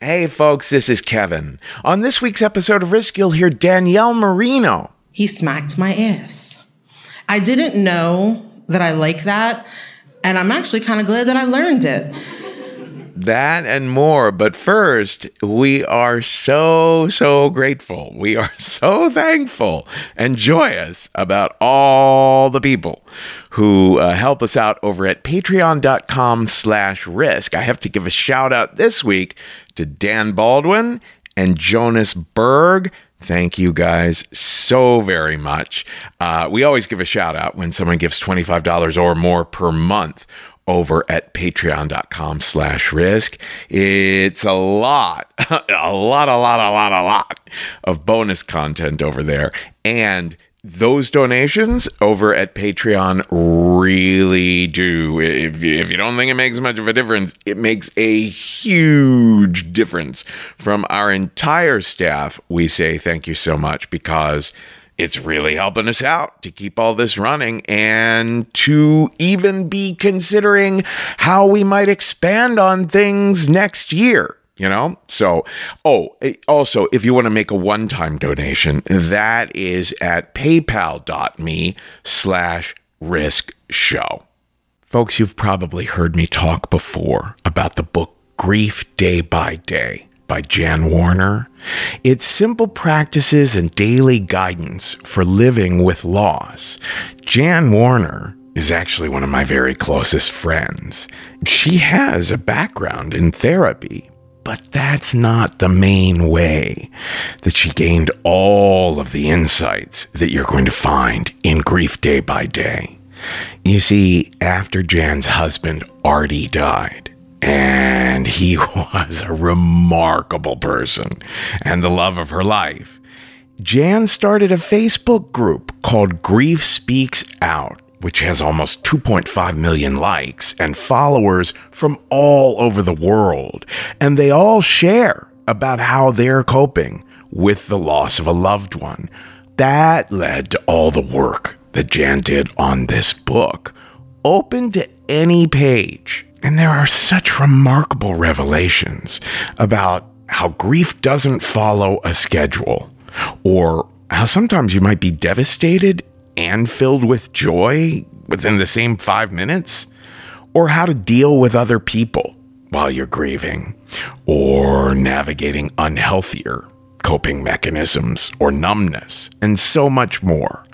Hey, folks, this is Kevin. On this week's episode of Risk, you'll hear Danielle Marino. He smacked my ass. I didn't know that I like that, and I'm actually kind of glad that I learned it. That and more. But first, we are so, so grateful. We are so thankful and joyous about all the people who uh, help us out over at patreon.com slash risk. I have to give a shout out this week to Dan Baldwin and Jonas Berg. Thank you guys so very much. Uh, we always give a shout out when someone gives $25 or more per month over at patreon.com slash risk. It's a lot, a lot, a lot, a lot, a lot of bonus content over there. And those donations over at Patreon really do. If you, if you don't think it makes much of a difference, it makes a huge difference. From our entire staff, we say thank you so much because it's really helping us out to keep all this running and to even be considering how we might expand on things next year you know? So oh eh, also if you want to make a one-time donation that is at paypal.me slash risk show. Folks you've probably heard me talk before about the book grief day by day by jan warner. It's simple practices and daily guidance for living with loss. Jan warner is actually one of my very closest friends. She has a background in therapy, but that's not the main way that she gained all of the insights that you're going to find in Grief Day by Day. You see, after Jan's husband, Artie, died, and he was a remarkable person and the love of her life, Jan started a Facebook group called Grief Speaks Out which has almost 2.5 million likes and followers from all over the world. And they all share about how they're coping with the loss of a loved one. That led to all the work that Jan did on this book. Open to any page. And there are such remarkable revelations about how grief doesn't follow a schedule, or how sometimes you might be devastated and filled with joy within the same five minutes? Or how to deal with other people while you're grieving, or navigating unhealthier coping mechanisms or numbness, and so much more.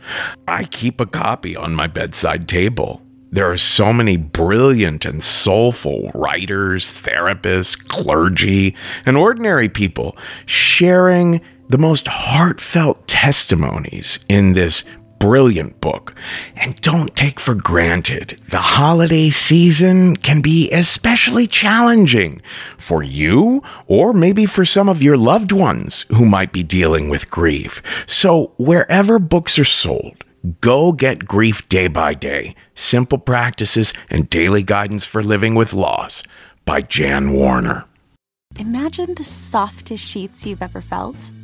I keep a copy on my bedside table. There are so many brilliant and soulful writers, therapists, clergy, and ordinary people sharing the most heartfelt testimonies in this brilliant book. And don't take for granted the holiday season can be especially challenging for you or maybe for some of your loved ones who might be dealing with grief. So, wherever books are sold, Go get Grief Day by Day Simple Practices and Daily Guidance for Living with Loss by Jan Warner. Imagine the softest sheets you've ever felt.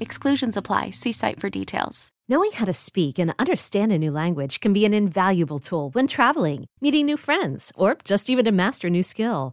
Exclusions apply. See site for details. Knowing how to speak and understand a new language can be an invaluable tool when traveling, meeting new friends, or just even to master a new skill.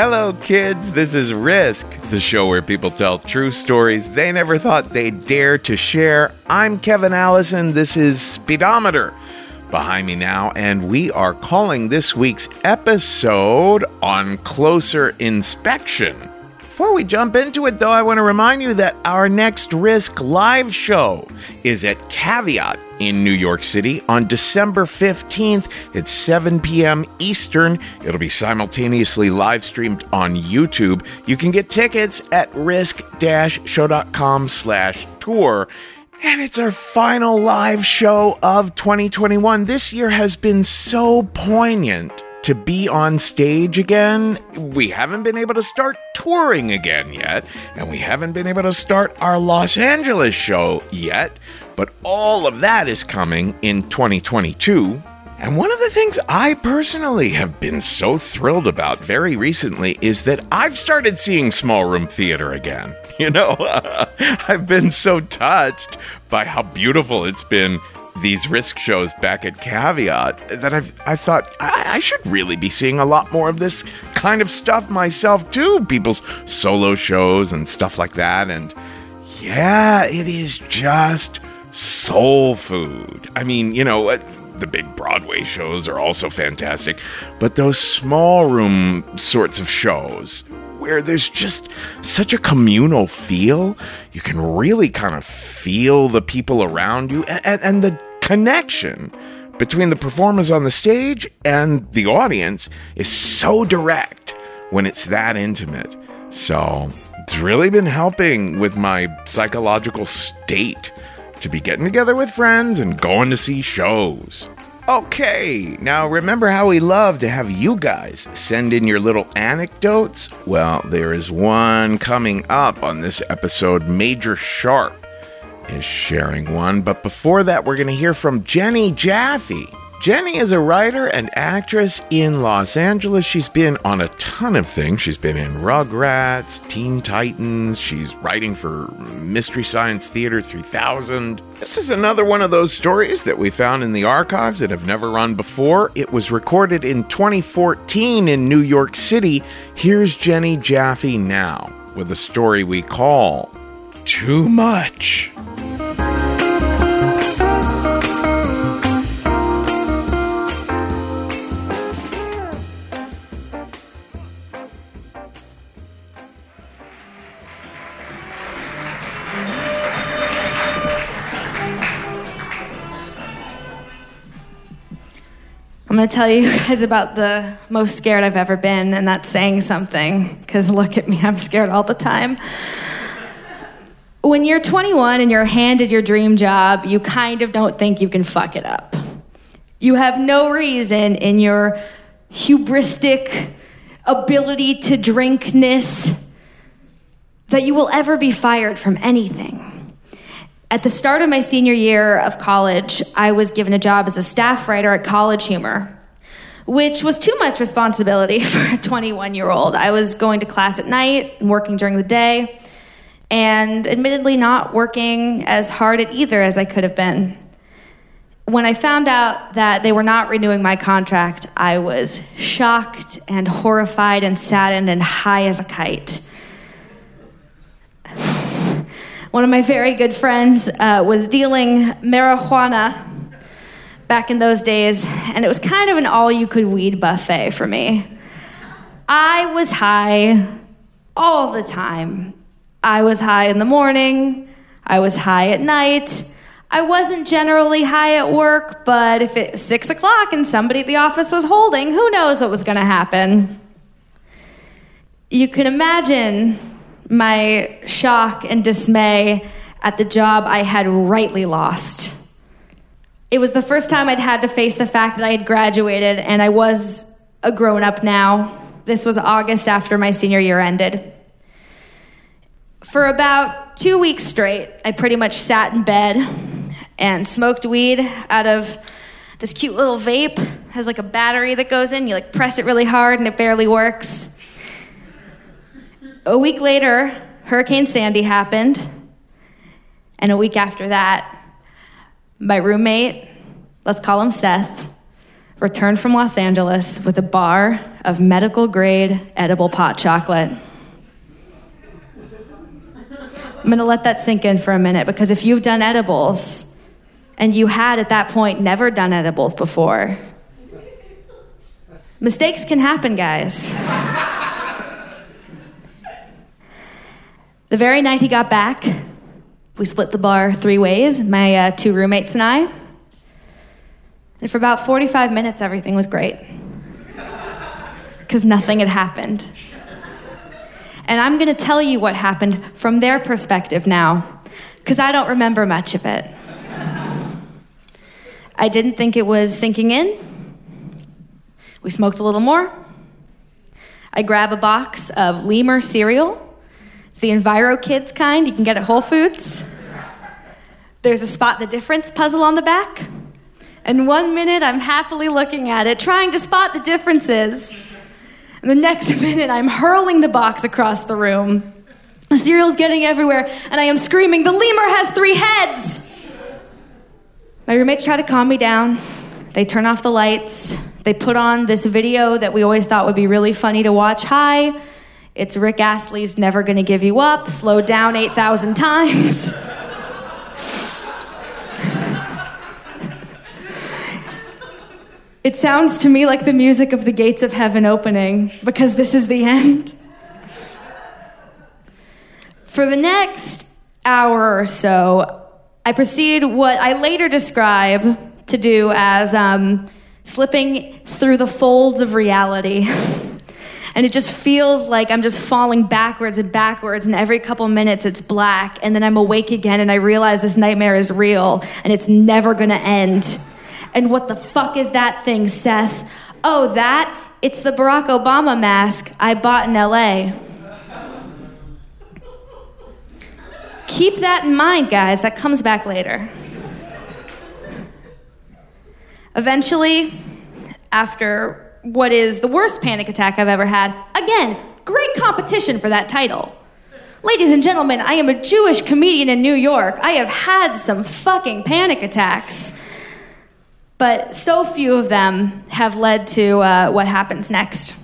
Hello, kids. This is Risk, the show where people tell true stories they never thought they'd dare to share. I'm Kevin Allison. This is Speedometer behind me now, and we are calling this week's episode on closer inspection. Before we jump into it, though, I want to remind you that our next Risk live show is at Caveat in New York City on December 15th at 7 p.m. Eastern. It'll be simultaneously live streamed on YouTube. You can get tickets at risk-show.com slash tour. And it's our final live show of 2021. This year has been so poignant to be on stage again. We haven't been able to start touring again yet, and we haven't been able to start our Los Angeles show yet, but all of that is coming in 2022. And one of the things I personally have been so thrilled about very recently is that I've started seeing small room theater again. You know, I've been so touched by how beautiful it's been these risk shows back at Caveat that I've I thought I, I, should really be seeing a lot more of this kind of stuff myself too. People's solo shows and stuff like that. And yeah, it is just soul food. I mean, you know, the big Broadway shows are also fantastic, but those small room sorts of shows where there's just such a communal feel. You can really kind of feel the people around you and, and the connection between the performers on the stage and the audience is so direct when it's that intimate. So it's really been helping with my psychological state to be getting together with friends and going to see shows. Okay, now remember how we love to have you guys send in your little anecdotes? Well, there is one coming up on this episode Major Sharp is sharing one. But before that, we're going to hear from Jenny Jaffe. Jenny is a writer and actress in Los Angeles. She's been on a ton of things. She's been in Rugrats, Teen Titans. She's writing for Mystery Science Theater 3000. This is another one of those stories that we found in the archives that have never run before. It was recorded in 2014 in New York City. Here's Jenny Jaffe now with a story we call Too Much. Going to tell you guys about the most scared I've ever been, and that's saying something, because look at me, I'm scared all the time. When you're 21 and you're handed your dream job, you kind of don't think you can fuck it up. You have no reason in your hubristic ability to drinkness that you will ever be fired from anything. At the start of my senior year of college, I was given a job as a staff writer at College Humor, which was too much responsibility for a 21 year old. I was going to class at night and working during the day, and admittedly not working as hard at either as I could have been. When I found out that they were not renewing my contract, I was shocked and horrified and saddened and high as a kite. One of my very good friends uh, was dealing marijuana back in those days, and it was kind of an all you could weed buffet for me. I was high all the time. I was high in the morning, I was high at night. I wasn't generally high at work, but if it's six o'clock and somebody at the office was holding, who knows what was going to happen? You can imagine my shock and dismay at the job I had rightly lost. It was the first time I'd had to face the fact that I had graduated and I was a grown up now. This was August after my senior year ended. For about two weeks straight, I pretty much sat in bed and smoked weed out of this cute little vape. It has like a battery that goes in. You like press it really hard and it barely works. A week later, Hurricane Sandy happened. And a week after that, my roommate, let's call him Seth, returned from Los Angeles with a bar of medical grade edible pot chocolate. I'm gonna let that sink in for a minute because if you've done edibles and you had at that point never done edibles before, mistakes can happen, guys. The very night he got back, we split the bar three ways, my uh, two roommates and I. And for about 45 minutes, everything was great. Because nothing had happened. And I'm going to tell you what happened from their perspective now, because I don't remember much of it. I didn't think it was sinking in. We smoked a little more. I grab a box of Lemur cereal. It's the EnviroKidz kind, you can get at Whole Foods. There's a spot the difference puzzle on the back. And one minute I'm happily looking at it, trying to spot the differences. And the next minute, I'm hurling the box across the room. The cereal's getting everywhere, and I am screaming, The lemur has three heads! My roommates try to calm me down. They turn off the lights. They put on this video that we always thought would be really funny to watch. Hi, it's Rick Astley's Never Gonna Give You Up, slowed down 8,000 times. It sounds to me like the music of the gates of heaven opening because this is the end. For the next hour or so, I proceed what I later describe to do as um, slipping through the folds of reality. and it just feels like I'm just falling backwards and backwards, and every couple minutes it's black, and then I'm awake again, and I realize this nightmare is real, and it's never gonna end. And what the fuck is that thing, Seth? Oh, that? It's the Barack Obama mask I bought in LA. Keep that in mind, guys. That comes back later. Eventually, after what is the worst panic attack I've ever had, again, great competition for that title. Ladies and gentlemen, I am a Jewish comedian in New York. I have had some fucking panic attacks but so few of them have led to uh, what happens next.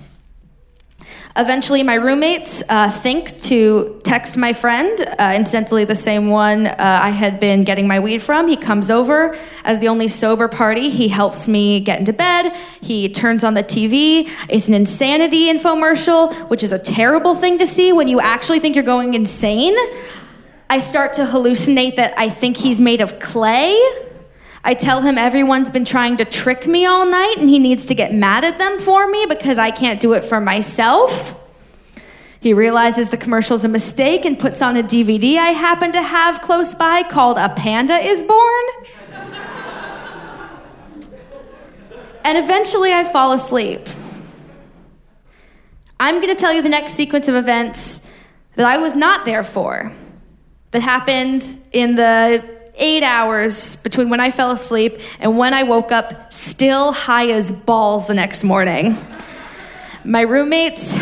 Eventually, my roommates uh, think to text my friend, uh, incidentally, the same one uh, I had been getting my weed from. He comes over as the only sober party. He helps me get into bed. He turns on the TV. It's an insanity infomercial, which is a terrible thing to see when you actually think you're going insane. I start to hallucinate that I think he's made of clay. I tell him everyone's been trying to trick me all night and he needs to get mad at them for me because I can't do it for myself. He realizes the commercial's a mistake and puts on a DVD I happen to have close by called A Panda is Born. and eventually I fall asleep. I'm going to tell you the next sequence of events that I was not there for, that happened in the eight hours between when I fell asleep and when I woke up, still high as balls the next morning. My roommates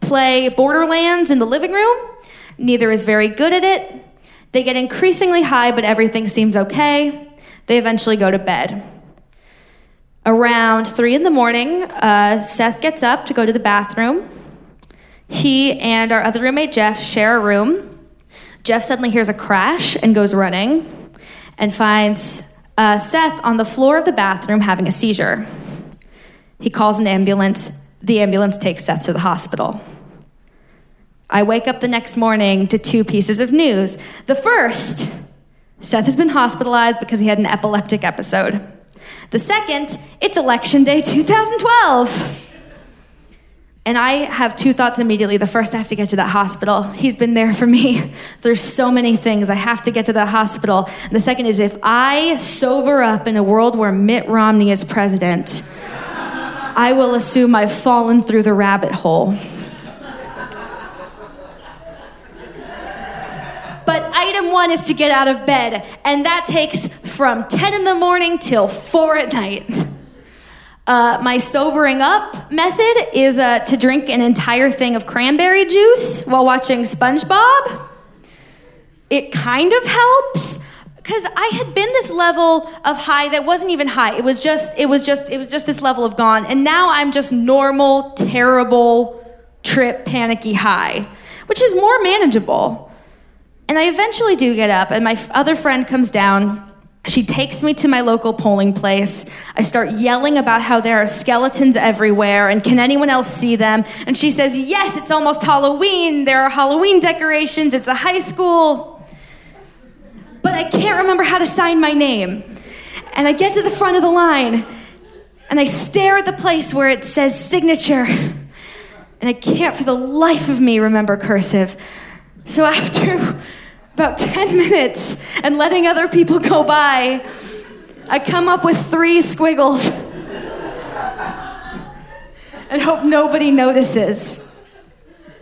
play Borderlands in the living room. Neither is very good at it. They get increasingly high, but everything seems okay. They eventually go to bed. Around three in the morning, uh, Seth gets up to go to the bathroom. He and our other roommate, Jeff, share a room. Jeff suddenly hears a crash and goes running and finds uh, Seth on the floor of the bathroom having a seizure. He calls an ambulance. The ambulance takes Seth to the hospital. I wake up the next morning to two pieces of news. The first, Seth has been hospitalized because he had an epileptic episode. The second, it's election day 2012. And I have two thoughts immediately. The first, I have to get to that hospital. He's been there for me. There's so many things. I have to get to that hospital. And the second is if I sober up in a world where Mitt Romney is president, I will assume I've fallen through the rabbit hole. But item one is to get out of bed, and that takes from 10 in the morning till 4 at night. Uh, my sobering up method is uh, to drink an entire thing of cranberry juice while watching SpongeBob. It kind of helps because I had been this level of high that wasn't even high. It was just, it was just, it was just this level of gone, and now I'm just normal, terrible, trip, panicky high, which is more manageable. And I eventually do get up, and my other friend comes down she takes me to my local polling place. I start yelling about how there are skeletons everywhere and can anyone else see them? And she says, Yes, it's almost Halloween. There are Halloween decorations. It's a high school. But I can't remember how to sign my name. And I get to the front of the line and I stare at the place where it says signature. And I can't for the life of me remember cursive. So after about 10 minutes and letting other people go by, I come up with three squiggles and hope nobody notices.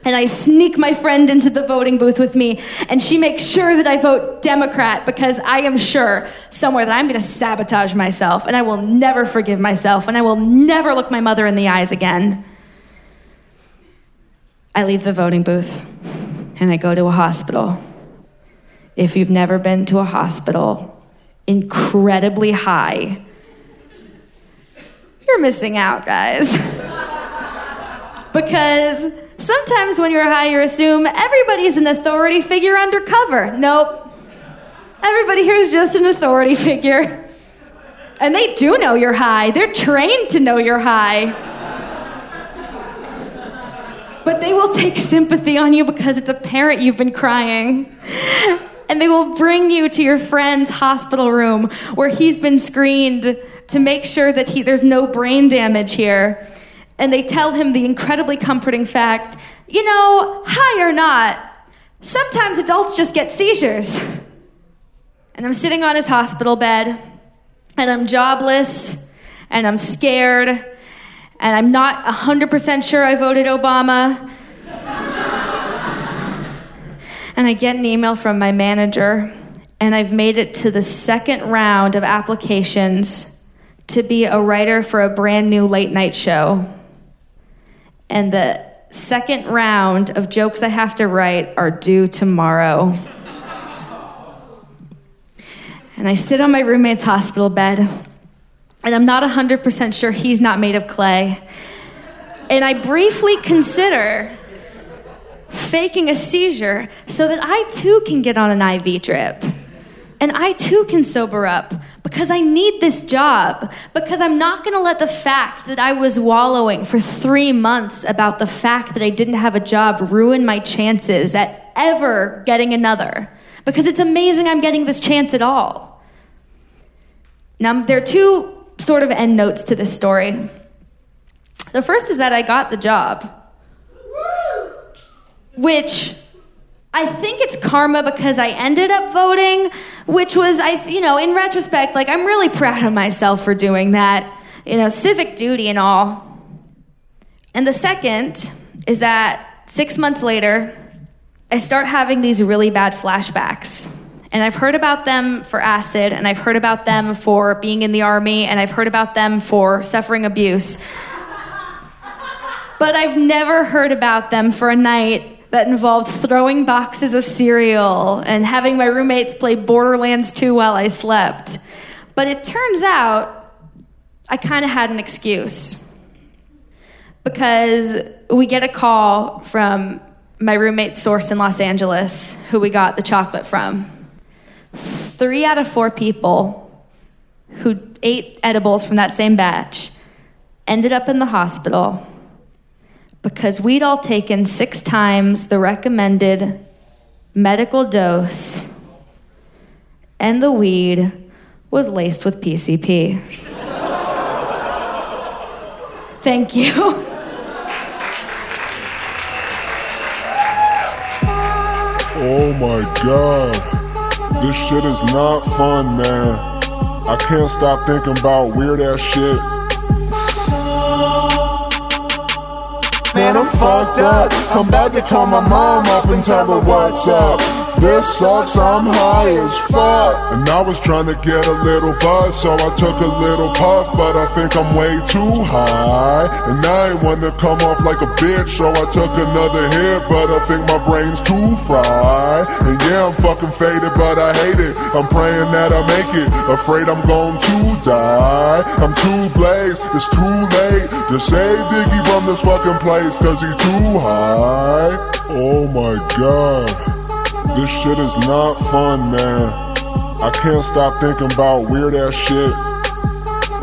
And I sneak my friend into the voting booth with me, and she makes sure that I vote Democrat because I am sure somewhere that I'm going to sabotage myself, and I will never forgive myself, and I will never look my mother in the eyes again. I leave the voting booth, and I go to a hospital if you've never been to a hospital, incredibly high, you're missing out, guys. because sometimes when you're high, you assume everybody's an authority figure undercover. Nope. Everybody here is just an authority figure. And they do know you're high, they're trained to know you're high. But they will take sympathy on you because it's apparent you've been crying and they will bring you to your friend's hospital room where he's been screened to make sure that he, there's no brain damage here. And they tell him the incredibly comforting fact you know, high or not, sometimes adults just get seizures. And I'm sitting on his hospital bed, and I'm jobless, and I'm scared, and I'm not 100% sure I voted Obama and I get an email from my manager, and I've made it to the second round of applications to be a writer for a brand new late night show. And the second round of jokes I have to write are due tomorrow. and I sit on my roommate's hospital bed, and I'm not 100% sure he's not made of clay. And I briefly consider faking a seizure so that I too can get on an IV drip. And I too can sober up because I need this job. Because I'm not going to let the fact that I was wallowing for three months about the fact that I didn't have a job ruin my chances at ever getting another. Because it's amazing I'm getting this chance at all. Now, there are two sort of end notes to this story. The first is that I got the job which I think it's karma because I ended up voting, which was I you know, in retrospect, like I'm really proud of myself for doing that, you know, civic duty and all. And the second is that 6 months later, I start having these really bad flashbacks. And I've heard about them for acid, and I've heard about them for being in the army, and I've heard about them for suffering abuse. But I've never heard about them for a night that involved throwing boxes of cereal and having my roommates play Borderlands 2 while I slept. But it turns out I kind of had an excuse. Because we get a call from my roommate's source in Los Angeles, who we got the chocolate from. Three out of four people who ate edibles from that same batch ended up in the hospital because we'd all taken six times the recommended medical dose, and the weed was laced with PCP. Thank you. Oh my god. This shit is not fun, man. I can't stop thinking about weird ass shit Man, I'm fucked up. I'm about to call my mom up and tell her what's up. This sucks, I'm high as fuck. And I was trying to get a little buzz, so I took a little puff, but I think I'm way too high. And I ain't want to come off like a bitch, so I took another hit, but I think my brain's too fried. And yeah, I'm fucking faded, but I hate it. I'm praying that I make it, afraid I'm going to die. I'm too blazed, it's too late to save Dicky from this fucking place, cause he's too high. Oh my god. This shit is not fun, man. I can't stop thinking about weird ass shit.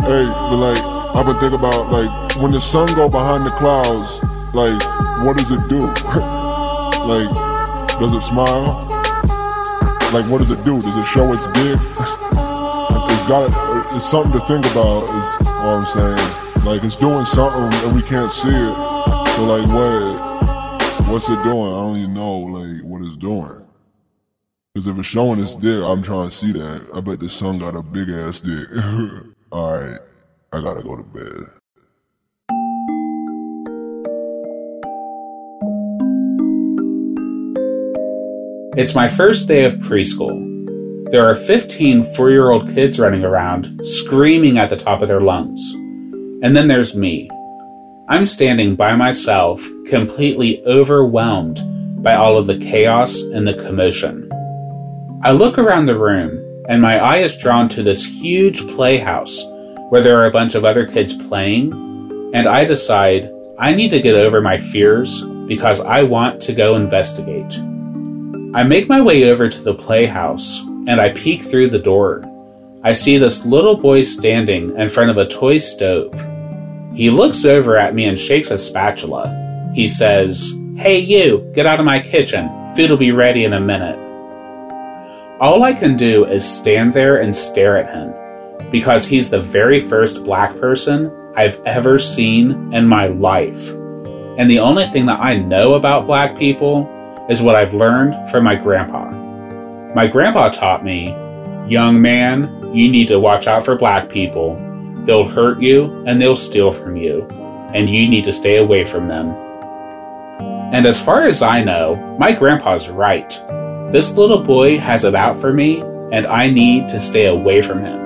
Hey, but like, I've been thinking about like when the sun go behind the clouds, like, what does it do? like, does it smile? Like, what does it do? Does it show its dick? it's got it's something to think about. Is all I'm saying. Like, it's doing something and we can't see it. So like, what? What's it doing? I don't even know like what it's doing. Cause if it's showing its dick, I'm trying to see that. I bet the sun got a big ass dick. Alright, I gotta go to bed. It's my first day of preschool. There are 15 four year old kids running around, screaming at the top of their lungs. And then there's me. I'm standing by myself, completely overwhelmed by all of the chaos and the commotion. I look around the room, and my eye is drawn to this huge playhouse where there are a bunch of other kids playing, and I decide I need to get over my fears because I want to go investigate. I make my way over to the playhouse and I peek through the door. I see this little boy standing in front of a toy stove. He looks over at me and shakes a spatula. He says, Hey, you, get out of my kitchen. Food'll be ready in a minute. All I can do is stand there and stare at him because he's the very first black person I've ever seen in my life. And the only thing that I know about black people is what I've learned from my grandpa. My grandpa taught me, young man, you need to watch out for black people. They'll hurt you and they'll steal from you, and you need to stay away from them. And as far as I know, my grandpa's right. This little boy has it out for me, and I need to stay away from him.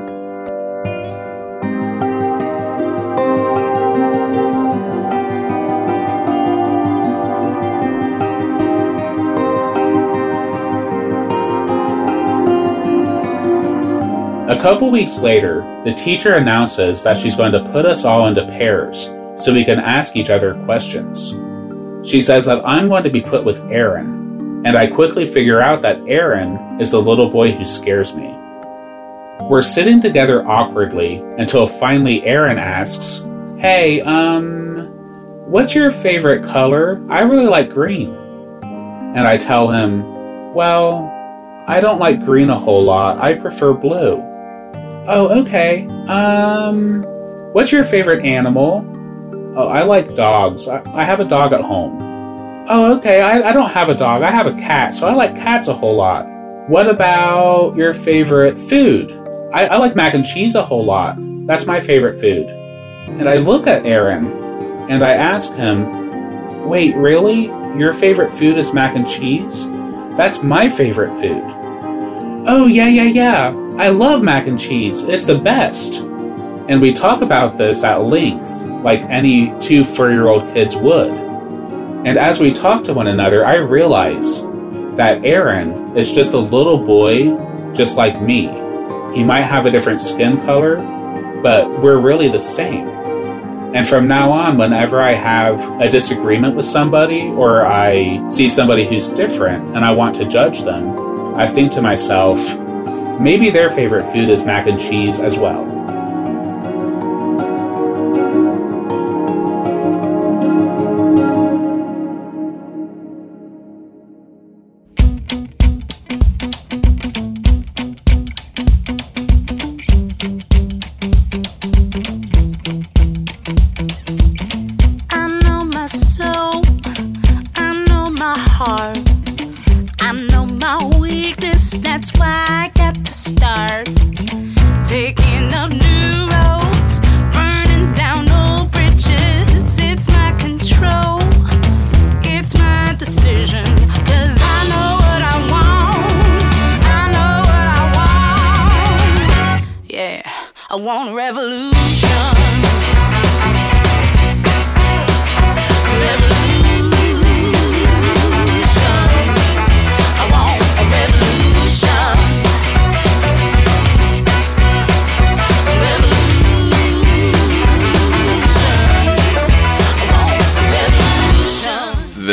A couple weeks later, the teacher announces that she's going to put us all into pairs so we can ask each other questions. She says that I'm going to be put with Aaron, and I quickly figure out that Aaron is the little boy who scares me. We're sitting together awkwardly until finally Aaron asks, Hey, um, what's your favorite color? I really like green. And I tell him, Well, I don't like green a whole lot. I prefer blue. Oh, okay. Um, what's your favorite animal? Oh, I like dogs. I, I have a dog at home. Oh, okay. I, I don't have a dog. I have a cat, so I like cats a whole lot. What about your favorite food? I, I like mac and cheese a whole lot. That's my favorite food. And I look at Aaron and I ask him, Wait, really? Your favorite food is mac and cheese? That's my favorite food. Oh, yeah, yeah, yeah. I love mac and cheese. It's the best. And we talk about this at length, like any two four year old kids would. And as we talk to one another, I realize that Aaron is just a little boy just like me. He might have a different skin color, but we're really the same. And from now on, whenever I have a disagreement with somebody or I see somebody who's different and I want to judge them, I think to myself, maybe their favorite food is mac and cheese as well.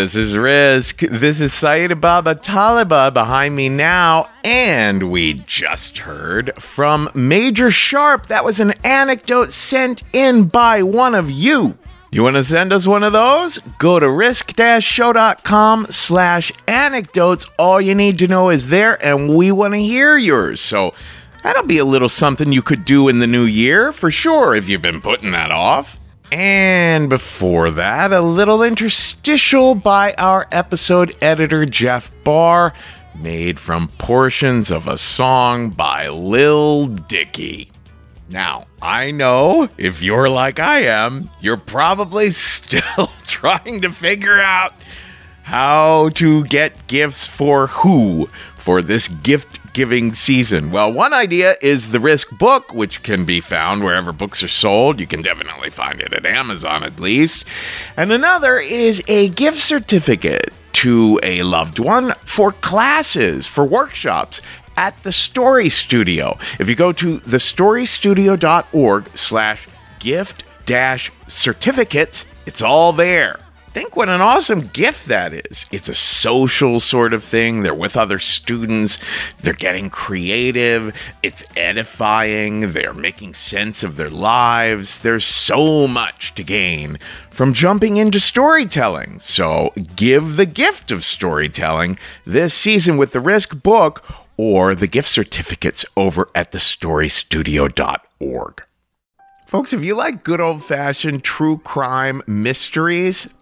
This is Risk. This is Saeed Baba Taliba behind me now. And we just heard from Major Sharp. That was an anecdote sent in by one of you. You want to send us one of those? Go to risk-show.com slash anecdotes. All you need to know is there, and we want to hear yours. So that'll be a little something you could do in the new year, for sure, if you've been putting that off. And before that, a little interstitial by our episode editor, Jeff Barr, made from portions of a song by Lil Dicky. Now, I know if you're like I am, you're probably still trying to figure out how to get gifts for who for this gift giving season. Well, one idea is the Risk book, which can be found wherever books are sold. You can definitely find it at Amazon at least. And another is a gift certificate to a loved one for classes, for workshops at the Story Studio. If you go to thestorystudio.org slash gift dash certificates, it's all there. Think what an awesome gift that is. It's a social sort of thing. They're with other students. They're getting creative. It's edifying. They're making sense of their lives. There's so much to gain from jumping into storytelling. So give the gift of storytelling this season with the Risk book or the gift certificates over at thestorystudio.org. Folks, if you like good old fashioned true crime mysteries,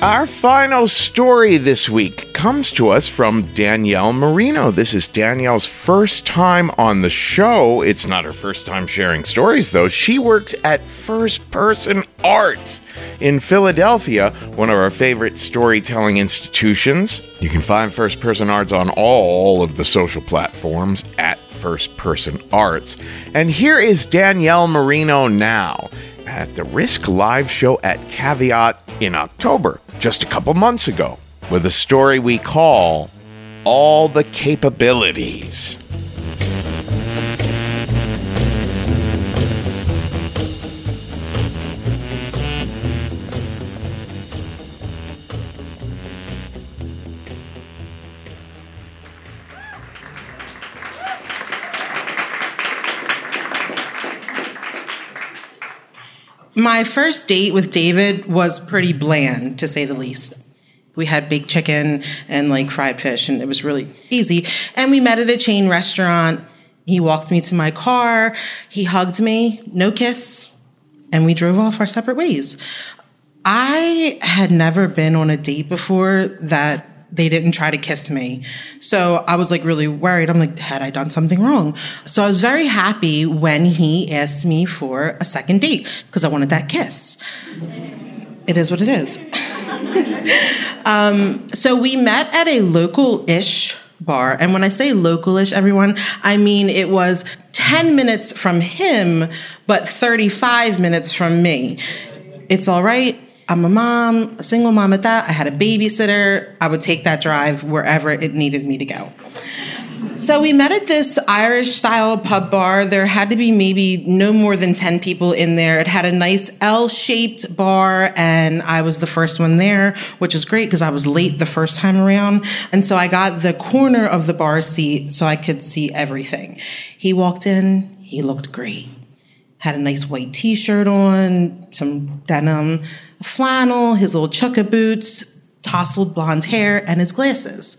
Our final story this week comes to us from Danielle Marino. This is Danielle's first time on the show. It's not her first time sharing stories, though. She works at First Person Arts in Philadelphia, one of our favorite storytelling institutions. You can find First Person Arts on all of the social platforms at First Person Arts. And here is Danielle Marino now at the Risk Live show at Caveat in October, just a couple months ago, with a story we call All the Capabilities. My first date with David was pretty bland, to say the least. We had baked chicken and like fried fish, and it was really easy. And we met at a chain restaurant. He walked me to my car. He hugged me, no kiss, and we drove off our separate ways. I had never been on a date before that they didn't try to kiss me. So I was like really worried. I'm like, had I done something wrong? So I was very happy when he asked me for a second date because I wanted that kiss. It is what it is. um, so we met at a local ish bar. And when I say local-ish, everyone, I mean it was 10 minutes from him, but 35 minutes from me. It's all right. I'm a mom, a single mom at that. I had a babysitter. I would take that drive wherever it needed me to go. So we met at this Irish style pub bar. There had to be maybe no more than 10 people in there. It had a nice L shaped bar, and I was the first one there, which was great because I was late the first time around. And so I got the corner of the bar seat so I could see everything. He walked in, he looked great. Had a nice white t shirt on, some denim, flannel, his old chukka boots, tousled blonde hair, and his glasses.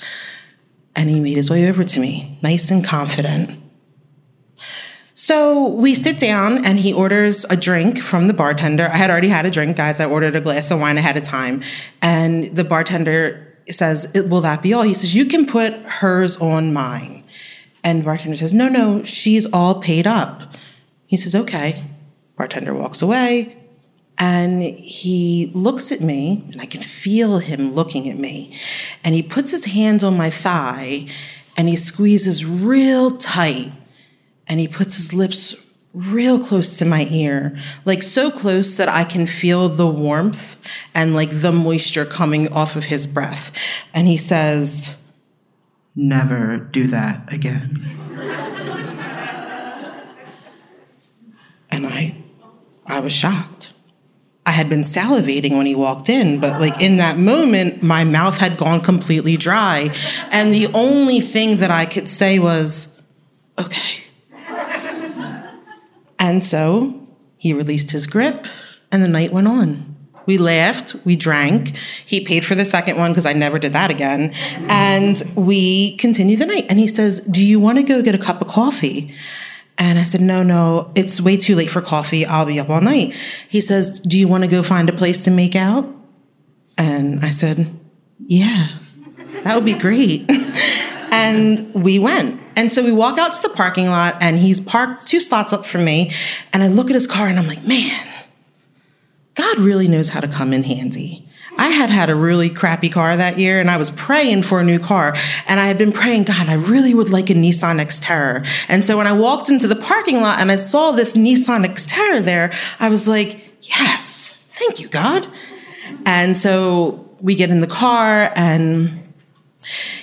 And he made his way over to me, nice and confident. So we sit down and he orders a drink from the bartender. I had already had a drink, guys. I ordered a glass of wine ahead of time. And the bartender says, Will that be all? He says, You can put hers on mine. And the bartender says, No, no, she's all paid up. He says, Okay. Bartender walks away. And he looks at me, and I can feel him looking at me. And he puts his hands on my thigh and he squeezes real tight. And he puts his lips real close to my ear, like so close that I can feel the warmth and like the moisture coming off of his breath. And he says, Never do that again. and I I was shocked. I had been salivating when he walked in, but like in that moment, my mouth had gone completely dry. And the only thing that I could say was, okay. and so he released his grip, and the night went on. We laughed, we drank. He paid for the second one because I never did that again. And we continued the night. And he says, Do you want to go get a cup of coffee? And I said, no, no, it's way too late for coffee. I'll be up all night. He says, do you want to go find a place to make out? And I said, yeah, that would be great. and we went. And so we walk out to the parking lot and he's parked two slots up from me. And I look at his car and I'm like, man, God really knows how to come in handy. I had had a really crappy car that year and I was praying for a new car. And I had been praying, God, I really would like a Nissan Xterra. And so when I walked into the parking lot and I saw this Nissan Xterra there, I was like, yes, thank you, God. And so we get in the car and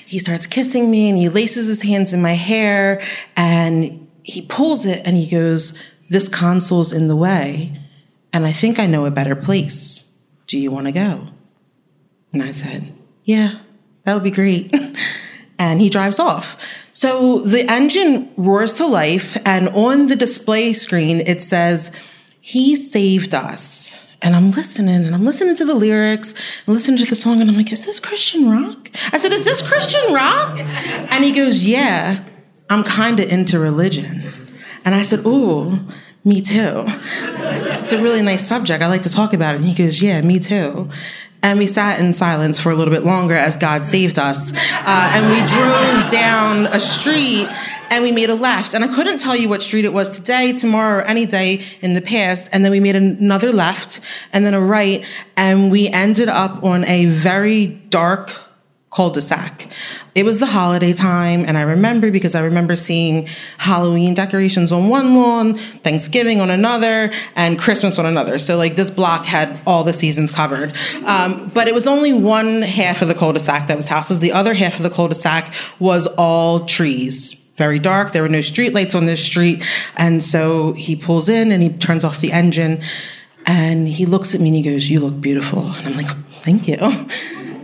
he starts kissing me and he laces his hands in my hair and he pulls it and he goes, This console's in the way, and I think I know a better place. Do you want to go? And I said, Yeah, that would be great. and he drives off. So the engine roars to life, and on the display screen, it says, He saved us. And I'm listening and I'm listening to the lyrics and listening to the song, and I'm like, Is this Christian rock? I said, Is this Christian rock? And he goes, Yeah, I'm kind of into religion. And I said, Ooh, me too. It's a really nice subject. I like to talk about it. And he goes, Yeah, me too. And we sat in silence for a little bit longer as God saved us. Uh, and we drove down a street and we made a left. And I couldn't tell you what street it was today, tomorrow, or any day in the past. And then we made another left and then a right. And we ended up on a very dark cul-de-sac. It was the holiday time, and I remember because I remember seeing Halloween decorations on one lawn, Thanksgiving on another, and Christmas on another. So like this block had all the seasons covered. Um, but it was only one half of the cul-de-sac that was houses. The other half of the cul-de-sac was all trees. Very dark. There were no street lights on this street. And so he pulls in and he turns off the engine and he looks at me and he goes, You look beautiful. And I'm like, Thank you.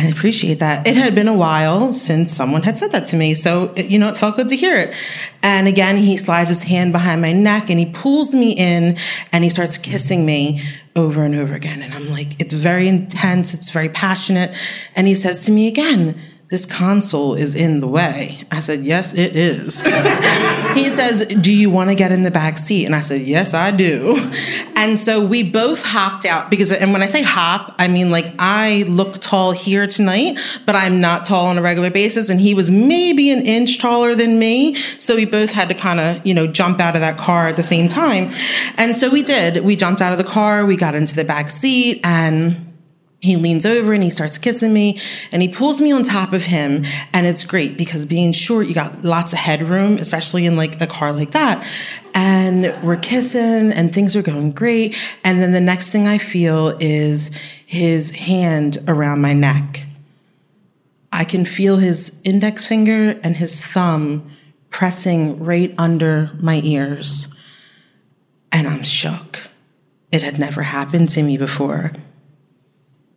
I appreciate that. It had been a while since someone had said that to me. So, it, you know, it felt good to hear it. And again, he slides his hand behind my neck and he pulls me in and he starts kissing me over and over again. And I'm like, it's very intense. It's very passionate. And he says to me again, this console is in the way. I said, yes, it is. he says, do you want to get in the back seat? And I said, yes, I do. And so we both hopped out because, and when I say hop, I mean like I look tall here tonight, but I'm not tall on a regular basis. And he was maybe an inch taller than me. So we both had to kind of, you know, jump out of that car at the same time. And so we did. We jumped out of the car, we got into the back seat and he leans over and he starts kissing me and he pulls me on top of him and it's great because being short you got lots of headroom especially in like a car like that. And we're kissing and things are going great and then the next thing i feel is his hand around my neck. I can feel his index finger and his thumb pressing right under my ears. And i'm shook. It had never happened to me before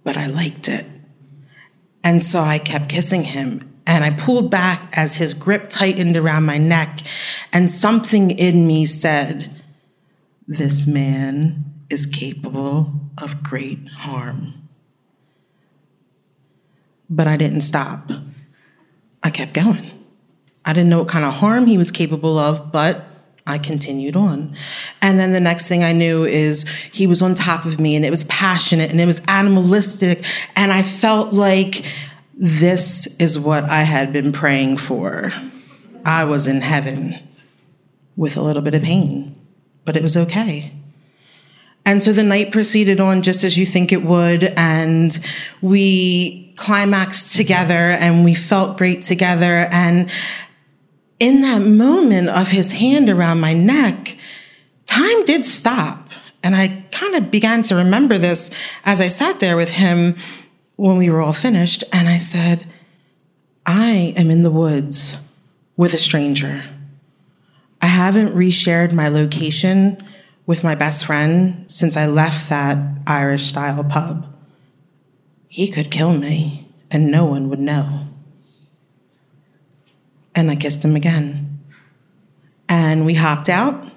but I liked it. And so I kept kissing him and I pulled back as his grip tightened around my neck, and something in me said, This man is capable of great harm. But I didn't stop. I kept going. I didn't know what kind of harm he was capable of, but I continued on. And then the next thing I knew is he was on top of me and it was passionate and it was animalistic. And I felt like this is what I had been praying for. I was in heaven with a little bit of pain, but it was okay. And so the night proceeded on just as you think it would. And we climaxed together and we felt great together. And in that moment of his hand around my neck, time did stop. And I kind of began to remember this as I sat there with him when we were all finished. And I said, I am in the woods with a stranger. I haven't reshared my location with my best friend since I left that Irish style pub. He could kill me, and no one would know. And I kissed him again. And we hopped out.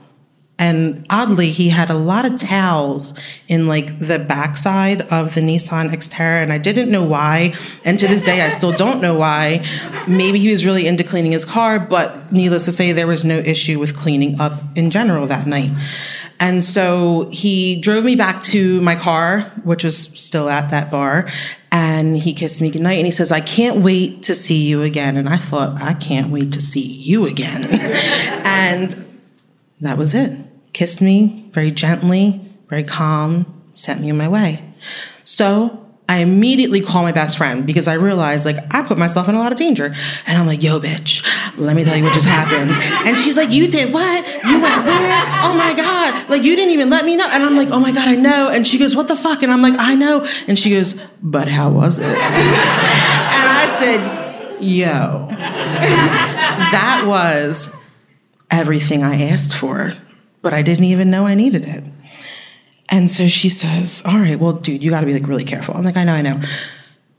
And oddly, he had a lot of towels in like the backside of the Nissan Xterra, and I didn't know why. And to this day, I still don't know why. Maybe he was really into cleaning his car, but needless to say, there was no issue with cleaning up in general that night. And so he drove me back to my car, which was still at that bar, and he kissed me goodnight and he says, I can't wait to see you again. And I thought, I can't wait to see you again. and that was it. Kissed me very gently, very calm, sent me on my way. So I immediately call my best friend because I realized like I put myself in a lot of danger. And I'm like, yo, bitch, let me tell you what just happened. And she's like, you did what? You went where? Oh my God. Like you didn't even let me know. And I'm like, oh my God, I know. And she goes, what the fuck? And I'm like, I know. And she goes, but how was it? and I said, yo, that was everything I asked for, but I didn't even know I needed it. And so she says, All right, well, dude, you got to be like really careful. I'm like, I know, I know.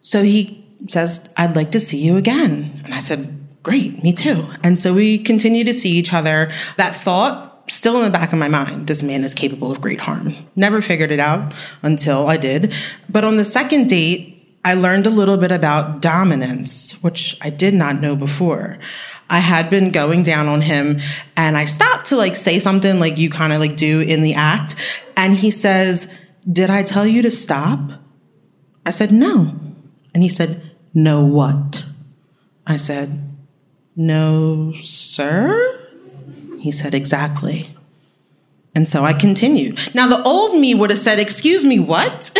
So he says, I'd like to see you again. And I said, Great, me too. And so we continue to see each other. That thought, still in the back of my mind, this man is capable of great harm. Never figured it out until I did. But on the second date, I learned a little bit about dominance, which I did not know before. I had been going down on him and I stopped to like say something like you kind of like do in the act. And he says, Did I tell you to stop? I said, No. And he said, No, what? I said, No, sir? He said, Exactly. And so I continued. Now, the old me would have said, Excuse me, what?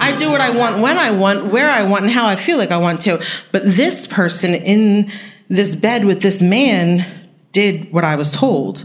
I do what I want, when I want, where I want, and how I feel like I want to. But this person in this bed with this man did what I was told.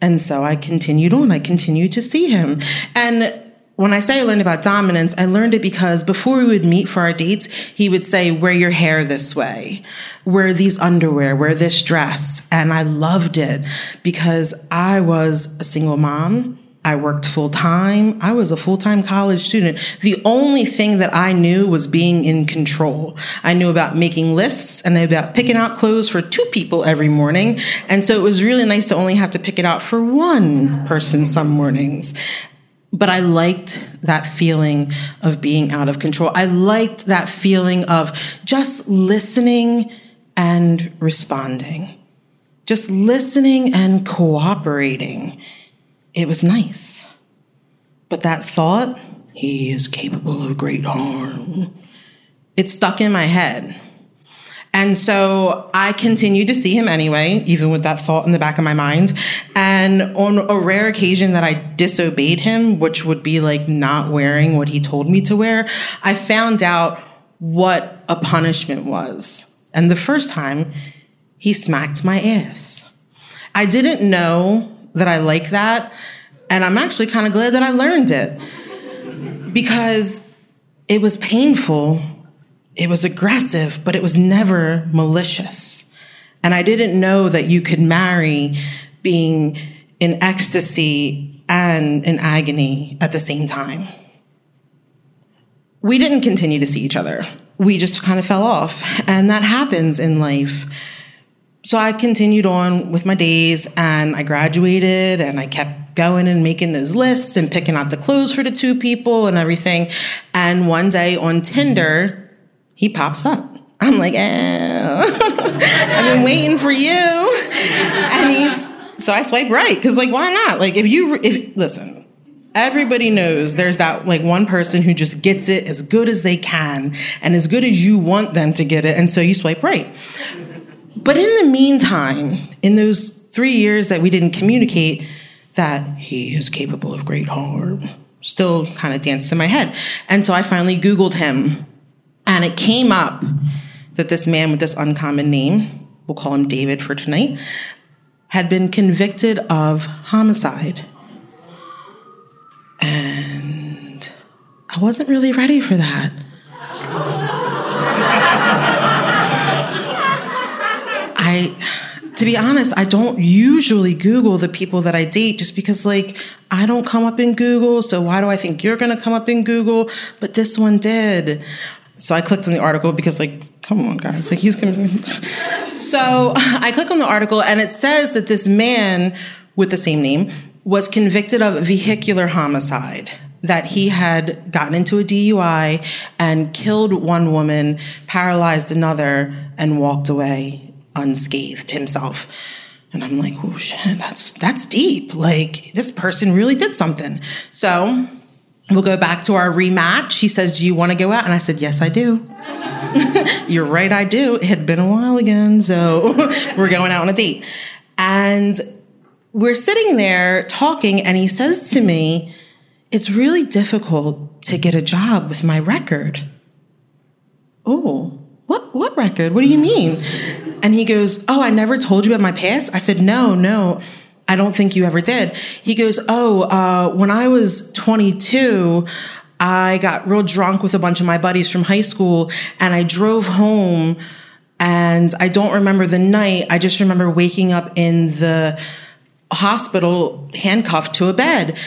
And so I continued on. I continued to see him. And when I say I learned about dominance, I learned it because before we would meet for our dates, he would say, Wear your hair this way, wear these underwear, wear this dress. And I loved it because I was a single mom. I worked full time. I was a full time college student. The only thing that I knew was being in control. I knew about making lists and about picking out clothes for two people every morning. And so it was really nice to only have to pick it out for one person some mornings. But I liked that feeling of being out of control. I liked that feeling of just listening and responding, just listening and cooperating it was nice. But that thought, he is capable of great harm, it stuck in my head. And so I continued to see him anyway, even with that thought in the back of my mind. And on a rare occasion that I disobeyed him, which would be like not wearing what he told me to wear, I found out what a punishment was. And the first time, he smacked my ass. I didn't know that I like that. And I'm actually kind of glad that I learned it because it was painful, it was aggressive, but it was never malicious. And I didn't know that you could marry being in ecstasy and in agony at the same time. We didn't continue to see each other. We just kind of fell off. And that happens in life. So I continued on with my days and I graduated and I kept going and making those lists and picking out the clothes for the two people and everything. And one day on Tinder, he pops up. I'm like, eh, I've been waiting for you. And he's, so I swipe right. Cause like, why not? Like, if you, if, listen, everybody knows there's that like one person who just gets it as good as they can and as good as you want them to get it. And so you swipe right. But in the meantime, in those three years that we didn't communicate, that he is capable of great harm still kind of danced in my head. And so I finally Googled him, and it came up that this man with this uncommon name, we'll call him David for tonight, had been convicted of homicide. And I wasn't really ready for that. To be honest, I don't usually Google the people that I date just because, like, I don't come up in Google. So why do I think you're going to come up in Google? But this one did. So I clicked on the article because, like, come on, guys. Like, he's going. So I click on the article and it says that this man with the same name was convicted of vehicular homicide that he had gotten into a DUI and killed one woman, paralyzed another, and walked away unscathed himself. And I'm like, oh shit, that's that's deep. Like this person really did something. So we'll go back to our rematch. He says, Do you want to go out? And I said, Yes, I do. You're right, I do. It had been a while again, so we're going out on a date. And we're sitting there talking, and he says to me, It's really difficult to get a job with my record. Oh, what what record? What do you mean? And he goes, Oh, I never told you about my past? I said, No, no. I don't think you ever did. He goes, Oh, uh, when I was 22, I got real drunk with a bunch of my buddies from high school and I drove home And I don't remember the night. I just remember waking up in the hospital handcuffed to a bed.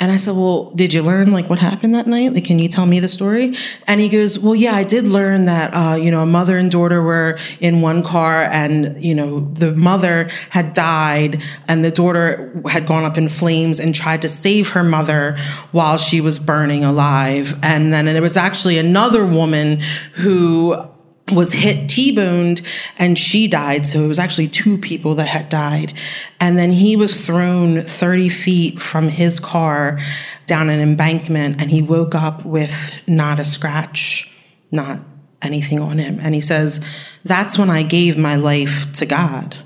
And I said, Well, did you learn like what happened that night? Like, can you tell me the story? And he goes, Well, yeah, I did learn that, uh, you know, a mother and daughter were in one car and, you know, the mother had died and the daughter had gone up in flames and tried to save her mother while she was burning alive. And then and there was actually another woman who was hit T-boned and she died. So it was actually two people that had died. And then he was thrown 30 feet from his car down an embankment and he woke up with not a scratch, not anything on him. And he says, that's when I gave my life to God.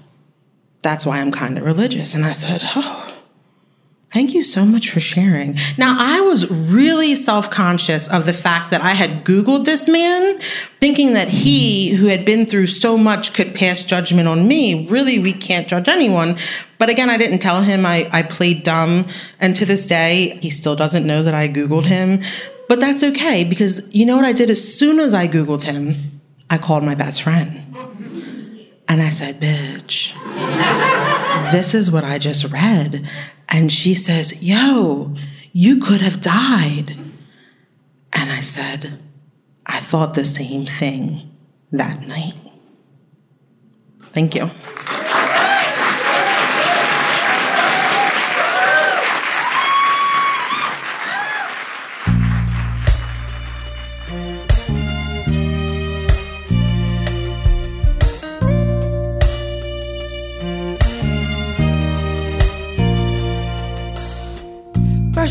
That's why I'm kind of religious. And I said, oh, Thank you so much for sharing. Now, I was really self conscious of the fact that I had Googled this man, thinking that he, who had been through so much, could pass judgment on me. Really, we can't judge anyone. But again, I didn't tell him I, I played dumb. And to this day, he still doesn't know that I Googled him. But that's okay because you know what I did as soon as I Googled him? I called my best friend. And I said, bitch, this is what I just read. And she says, Yo, you could have died. And I said, I thought the same thing that night. Thank you.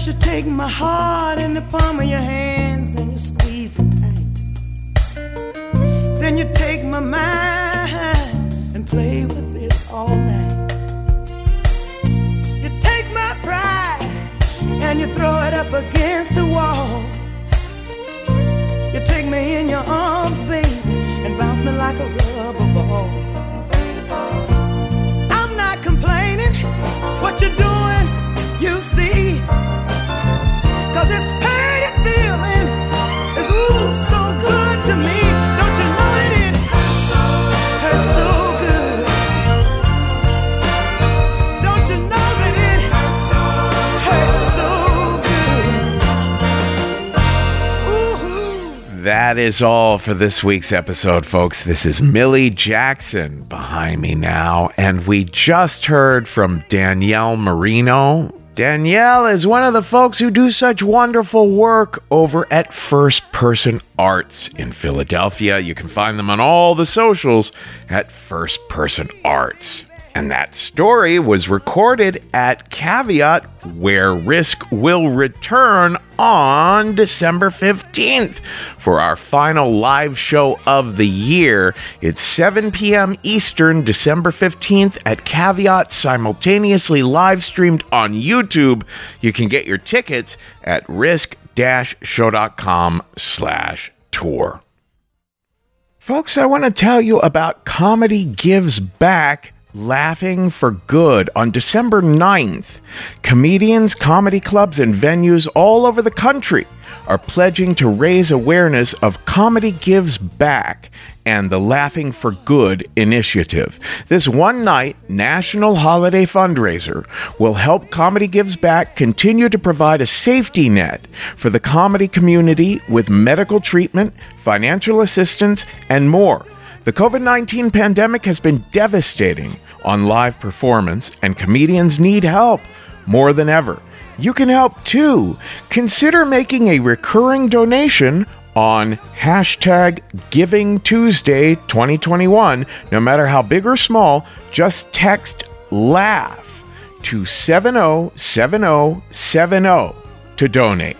You take my heart in the palm of your hands and you squeeze it tight. Then you take my mind and play with it all night. You take my pride and you throw it up against the wall. You take me in your arms, baby, and bounce me like a rubber ball. I'm not complaining. That is all for this week's episode, folks. This is Millie Jackson behind me now, and we just heard from Danielle Marino. Danielle is one of the folks who do such wonderful work over at First Person Arts in Philadelphia. You can find them on all the socials at First Person Arts. And that story was recorded at Caveat, where Risk will return on December 15th for our final live show of the year. It's 7 p.m. Eastern, December 15th at Caveat, simultaneously live streamed on YouTube. You can get your tickets at risk-show.com slash tour. Folks, I want to tell you about Comedy Gives Back Laughing for Good on December 9th. Comedians, comedy clubs, and venues all over the country are pledging to raise awareness of Comedy Gives Back and the Laughing for Good initiative. This one night national holiday fundraiser will help Comedy Gives Back continue to provide a safety net for the comedy community with medical treatment, financial assistance, and more. The COVID 19 pandemic has been devastating on live performance, and comedians need help more than ever. You can help too. Consider making a recurring donation on hashtag Giving Tuesday 2021. No matter how big or small, just text LAUGH to 707070 to donate.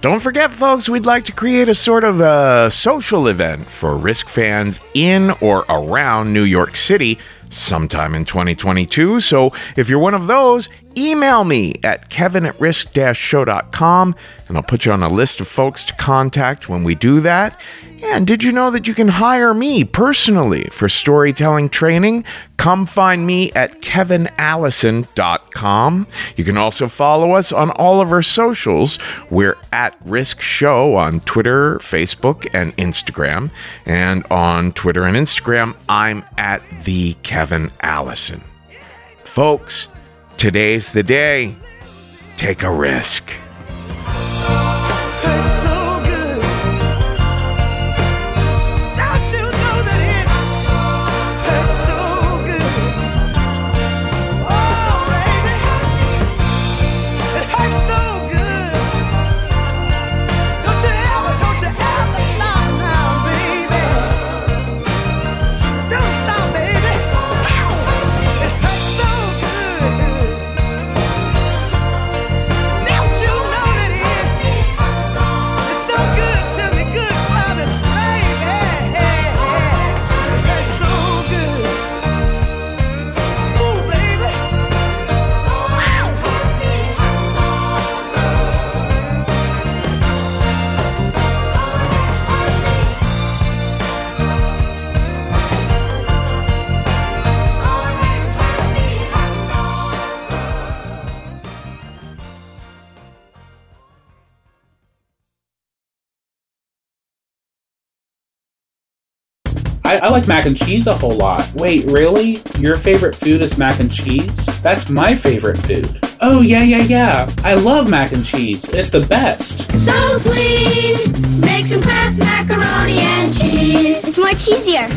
Don't forget, folks, we'd like to create a sort of a social event for Risk fans in or around New York City sometime in 2022. So if you're one of those, email me at kevin at risk show.com and I'll put you on a list of folks to contact when we do that. And did you know that you can hire me personally for storytelling training? Come find me at kevinallison.com. You can also follow us on all of our socials. We're at Risk Show on Twitter, Facebook, and Instagram. And on Twitter and Instagram, I'm at the Kevin Allison. Folks, today's the day. Take a risk. I like mac and cheese a whole lot. Wait, really? Your favorite food is mac and cheese? That's my favorite food. Oh, yeah, yeah, yeah. I love mac and cheese. It's the best. So please make some Kraft macaroni and cheese. It's much easier.